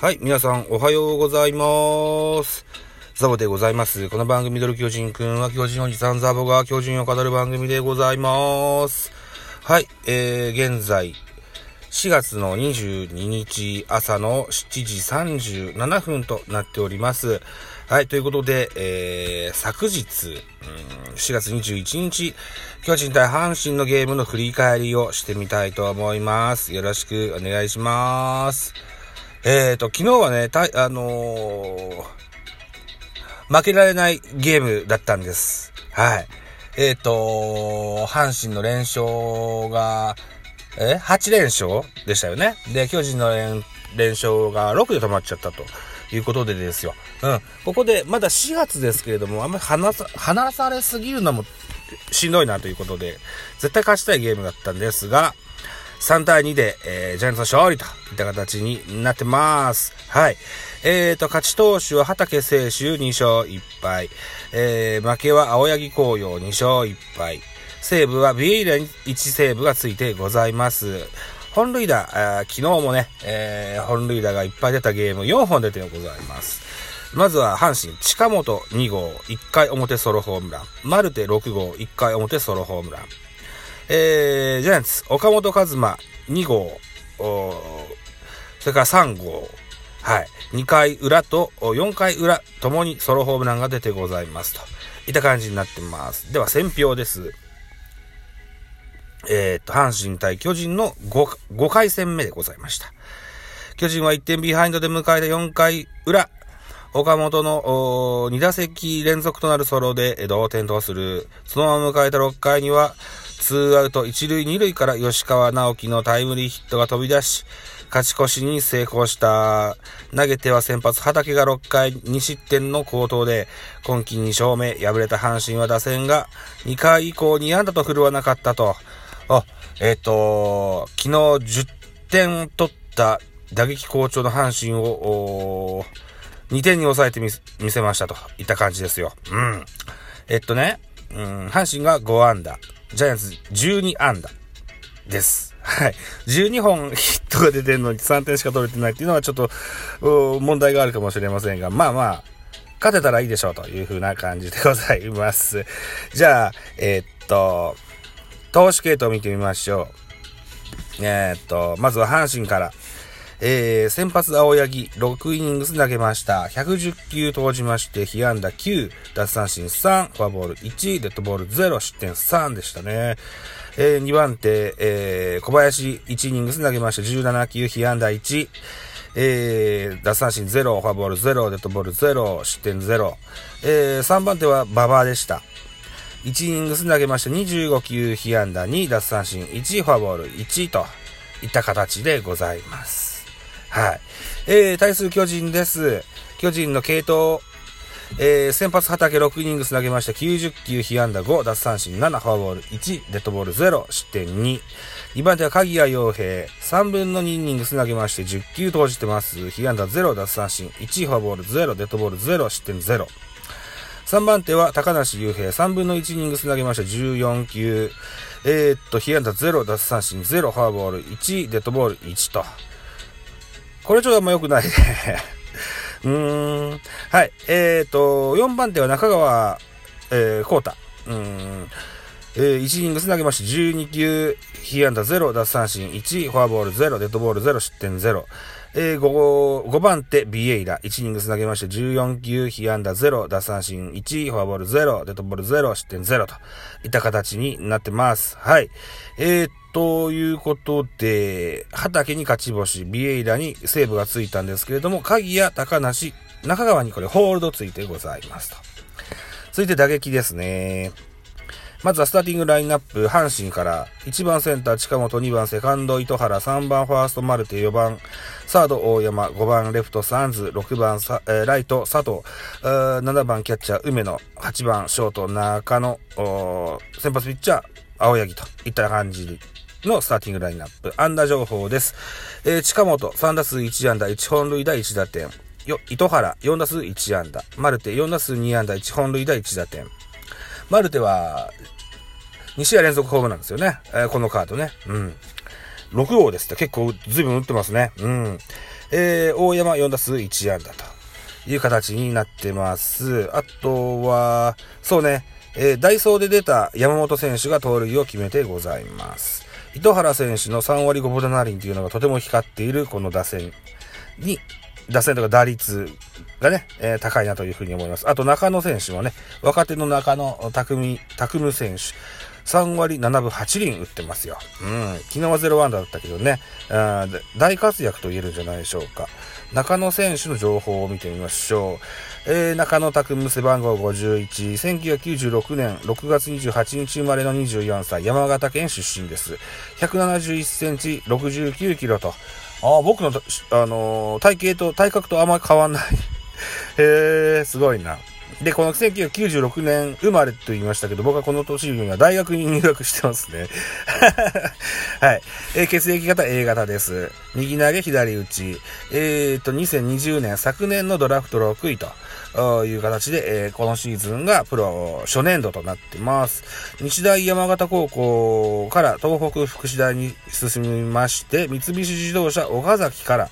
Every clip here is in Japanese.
はい、皆さんおはようございます。ザボでございます。この番組、ドル巨人くんは巨人おじさんザボが巨人を語る番組でございます。はい、えー、現在、4月の22日朝の7時37分となっております。はい、ということで、えー、昨日、うん、4月21日、巨人対阪神のゲームの振り返りをしてみたいと思います。よろしくお願いします。えっ、ー、と、昨日はね、た、あのー、負けられないゲームだったんです。はい。えっ、ー、と、阪神の連勝が、え ?8 連勝でしたよね。で、巨人の連連勝が6で止まっちゃったということでですよ。うん。ここで、まだ4月ですけれども、あんまり離さ、離されすぎるのもしんどいなということで、絶対勝ちたいゲームだったんですが、3対2で、えー、ジャイアンツの勝利といった形になってます。はい。えーと、勝ち投手は畑選手2勝1敗。えー、負けは青柳紅葉2勝1敗。西武はビエイラに1セーブがついてございます。本塁打、昨日もね、えー、本塁打がいっぱい出たゲーム4本出てございます。まずは阪神、近本2号、1回表ソロホームラン。マルテ6号、1回表ソロホームラン。えー、ジャイアンツ、岡本和真2号、それから3号、はい、2回裏と4回裏ともにソロホームランが出てございますと。いった感じになってます。では、選票です。えー、と、阪神対巨人の 5, 5回戦目でございました。巨人は1点ビハインドで迎えた4回裏、岡本の2打席連続となるソロで同点とする。そのまま迎えた6回には、ツーアウト1塁2塁から吉川直樹のタイムリーヒットが飛び出し、勝ち越しに成功した。投げては先発畑が6回2失点の好投で、今季2勝目、敗れた阪神は打線が2回以降2安打と振るわなかったと。あ、えっ、ー、と、昨日10点取った打撃好調の阪神を、2点に抑えてみせましたといった感じですよ。うん。えっとね、うん、阪神が5安打、ジャイアンツ12安打です。はい。12本ヒットが出てるのに3点しか取れてないっていうのはちょっと、問題があるかもしれませんが、まあまあ、勝てたらいいでしょうという風な感じでございます。じゃあ、えー、っと、投手系統を見てみましょう。えー、っと、まずは阪神から。えー、先発青柳、6イニングス投げました。110球投じまして、被安打9、奪三振3、フォアボール1、デッドボール0、失点3でしたね。えー、2番手、えー、小林、1イニングス投げました。17球、被安打1、えー、奪三振0、フォアボール0、デッドボール0、失点0。えー、3番手は馬場でした。1イニングス投げました。25球、被安打2、奪三振1、フォアボール1といった形でございます。はい。えー、対する巨人です。巨人の系統、えー、先発畑6イニングス投げました。90球、被安打5、奪三振7、フォアボール1、デッドボール0、失点2。2番手は鍵谷洋平、3分の2イニングス投げまして、10球投じてます。被安打0、奪三振1、フォアボール0、デッドボール0、失点0。3番手は高梨雄平、3分の1イニングス投げました。14球。えー、っと、被安打0、奪三振0、フォアボール1、デッドボール1と。これちょっとあんま良くないね うーん。はい。えっ、ー、と、4番手は中川、えー、コータ。うん。えー、1イニングス投げまして、12球、被安打0、奪三振1、フォアボール0、デッドボール0、失点0。えー、5, 5番手、ビエイラ、1イニングス投げまして、14球、被安打0、奪三振1、フォアボール0、デッドボール0、失点0といった形になってます。はい。えー、ということで、畑に勝ち星、ビエイラにセーブがついたんですけれども、鍵や高梨、中川にこれホールドついてございますと。続いて打撃ですね。まずはスターティングラインナップ、阪神から、1番センター近本、2番セカンド糸原、3番ファーストマルテ、4番サード大山、5番レフトサンズ、6番サ、えー、ライト佐藤、7番キャッチャー梅野、8番ショート中野、先発ピッチャー青柳といった感じのスターティングラインナップ。安打情報です。えー、近本、3打数1安打、1本塁打1打点。よ、糸原、4打数1安打。マルテ、4打数2安打、1本塁打1打点。マルテは、2試合連続ホームなんですよね。えー、このカードね。うん。6号ですって結構随分打ってますね。うん。えー、大山4打数1安打という形になってます。あとは、そうね、えー、ダイソーで出た山本選手が盗塁を決めてございます。糸原選手の3割5分7厘というのがとても光っているこの打線に、打線とか打率がね、えー、高いなというふうに思います。あと中野選手もね、若手の中野匠、匠選手、3割7分8厘打ってますよ。うん。昨日は0ワンダだったけどね、大活躍と言えるんじゃないでしょうか。中野選手の情報を見てみましょう。えー、中野拓夢背番号51、1996年6月28日生まれの24歳、山形県出身です。171センチ、69キロと、あ僕の、あのー、体型と、体格とあんまり変わんない。へえ、すごいな。で、この1996年生まれと言いましたけど、僕はこの年には大学に入学してますね。はい。えー、血液型 A 型です。右投げ左打ち。えー、っと、2020年、昨年のドラフト6位と。いう形で、えー、このシーズンがプロ初年度となってます。日大山形高校から東北福祉大に進みまして、三菱自動車岡崎から、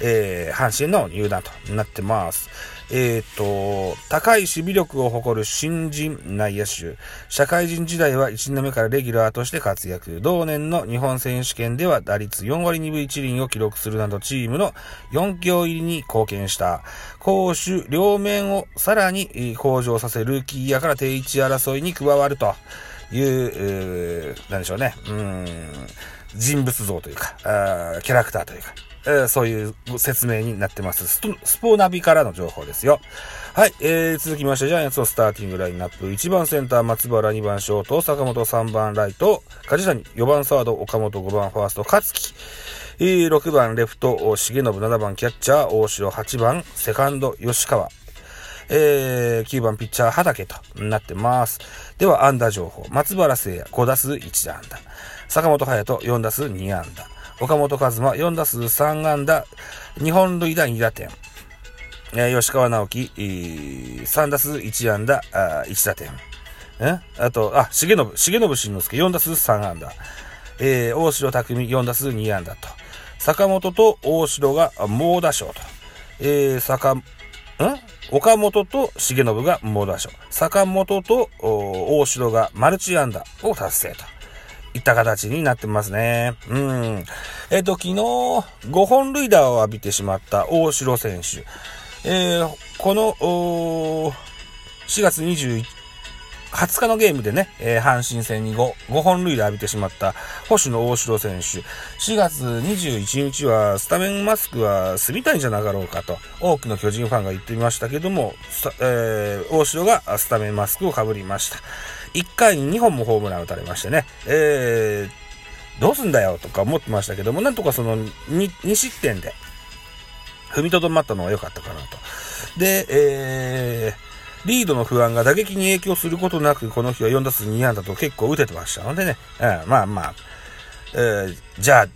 えー、阪神の入団となってます。えっ、と、高い守備力を誇る新人内野手。社会人時代は1年目からレギュラーとして活躍。同年の日本選手権では打率4割2分1厘を記録するなどチームの4強入りに貢献した。攻守両面をさらに向上させるルーキーやから定位置争いに加わるという、えー、なんでしょうね。うん、人物像というか、あキャラクターというか。えー、そういう説明になってますス。スポーナビからの情報ですよ。はい、えー、続きまして、ジャイアンツのスターティングラインナップ。1番センター、松原、2番ショート、坂本、3番ライト、梶谷、4番サード、岡本、5番ファースト、勝木。えー、6番レフト、重信、7番キャッチャー、大城、8番セカンド、吉川。えー、9番ピッチャー、畑となってます。では、安打情報。松原聖也、5打数1安打。坂本隼人、4打数2安打。岡本和真、4打数3安打、日本塁打2打点。えー、吉川直樹、3打数1安打、あ1打点。え？あと、あ、重信、重信慎之介、4打数3安打。えー、大城匠、4打数2安打と。坂本と大城が猛打賞と。えー、坂、ん？岡本と重信が猛打賞。坂本と大城がマルチアンダーを達成と。いった形になってますね。うん。えっ、ー、と、昨日、5本塁打を浴びてしまった大城選手。えー、この、4月21、20日のゲームでね、えー、阪神戦に 5, 5本塁打浴びてしまった星野大城選手。4月21日はスタメンマスクは済みたいんじゃなかろうかと多くの巨人ファンが言ってみましたけども、えー、大城がスタメンマスクをかぶりました。1回に2本もホームラン打たれましてね、えー、どうすんだよとか思ってましたけども、なんとかその 2, 2失点で踏みとどまったのは良かったかなと。で、えー、リードの不安が打撃に影響することなく、この日は4打数2安打と結構打ててましたのでね、うん、まあまあ、えー、じゃあ、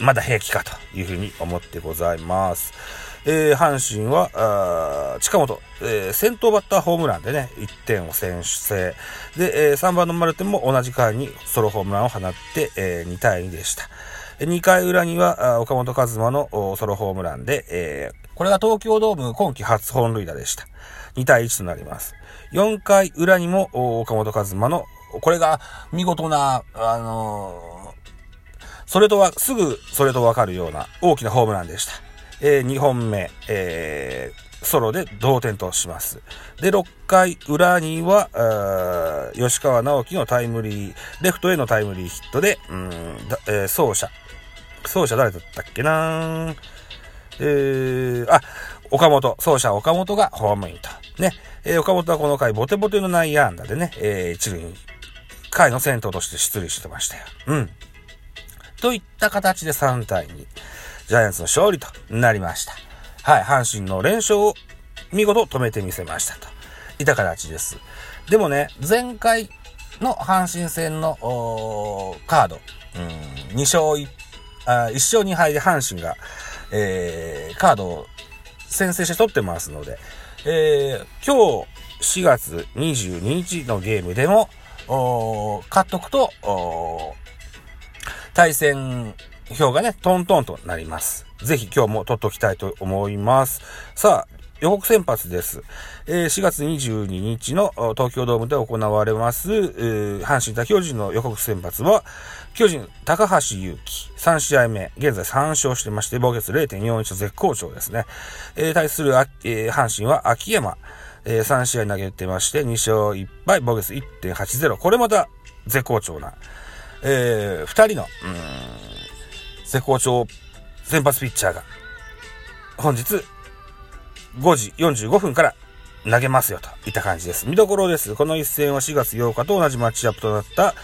まだ平気かというふうに思ってございます。えー、阪神は、近本、えー、先頭バッターホームランでね、1点を先制。で、えー、3番のマルテンも同じ回にソロホームランを放って、えー、2対2でした。2回裏には、岡本和真のソロホームランで、えー、これが東京ドーム今季初本塁打でした。2対1となります。4回裏にも、岡本和真の、これが見事な、あのー、それとは、すぐそれとわかるような大きなホームランでした。えー、2本目、えー、ソロで同点とします。で、6回裏には、吉川直樹のタイムリー、レフトへのタイムリーヒットで、うん、えー、走者。走者誰だったっけなえー、あ、岡本、走者岡本がホームインと。ね。えー、岡本はこの回、ボテボテの内野安打でね、えー、一塁に、回の先頭として出塁してましたよ。うん。といった形で3対2。ジャイアンツの勝利となりました。はい、阪神の連勝を見事止めてみせましたと。いた形です。でもね、前回の阪神戦のカード、うん、2勝 1, 1勝2敗で阪神が、えー、カードを先制して取ってますので、えー、今日4月22日のゲームでも、買っとくと、対戦表がね、トントンとなります。ぜひ今日も取っときたいと思います。さあ、予告先発です。えー、4月22日の東京ドームで行われます、阪神対巨人の予告先発は、巨人、高橋祐希、3試合目、現在3勝してまして、防御率0.41と絶好調ですね。えー、対する、えー、阪神は秋山、えー、3試合投げてまして、2勝1敗、防御率1.80。これまた絶好調な、えー、2人の、うん、絶好調先発ピッチャーが、本日、5時45分から投げますよといった感じです。見どころです。この一戦は4月8日と同じマッチアップとなった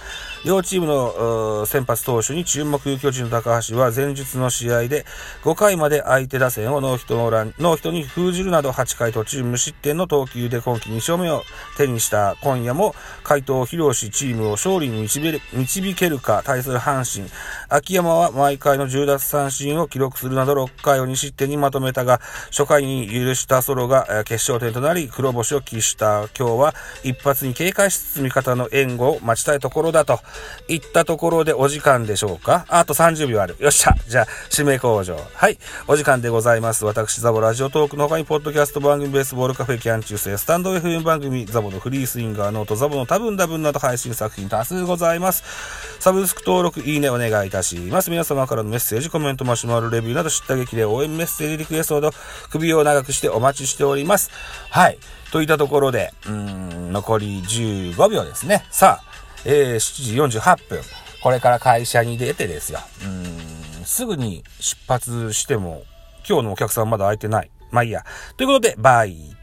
両チームの先発投手に注目巨人の高橋は前日の試合で5回まで相手打線をノーヒットノーラン、ノーヒットに封じるなど8回途中無失点の投球で今季2勝目を手にした。今夜も回答を披露しチームを勝利に導けるか対する阪神。秋山は毎回の10奪三振を記録するなど6回を2失点にまとめたが初回に許したソロが決勝点となり黒星を喫した。今日は一発に警戒しつつ味方の援護を待ちたいところだと。いったところでお時間でしょうか？あと30秒ある。よっしゃじゃあ、締め口上。はい。お時間でございます。私、ザボラジオトークの他に、ポッドキャスト番組、ベースボールカフェ、キャン中世、スやスタンド FM 番組、ザボのフリースインガー、ノート、ザボの多分多分など配信作品多数ございます。サブスク登録、いいねお願いいたします。皆様からのメッセージ、コメント、マシュマロ、レビューなど知った激励、応援メッセージ、リクエストなど、首を長くしてお待ちしております。はい。といったところで、うん、残り15秒ですね。さあ、えー、7時48分。これから会社に出てですよ。うん、すぐに出発しても、今日のお客さんまだ空いてない。まあいいや。ということで、バイ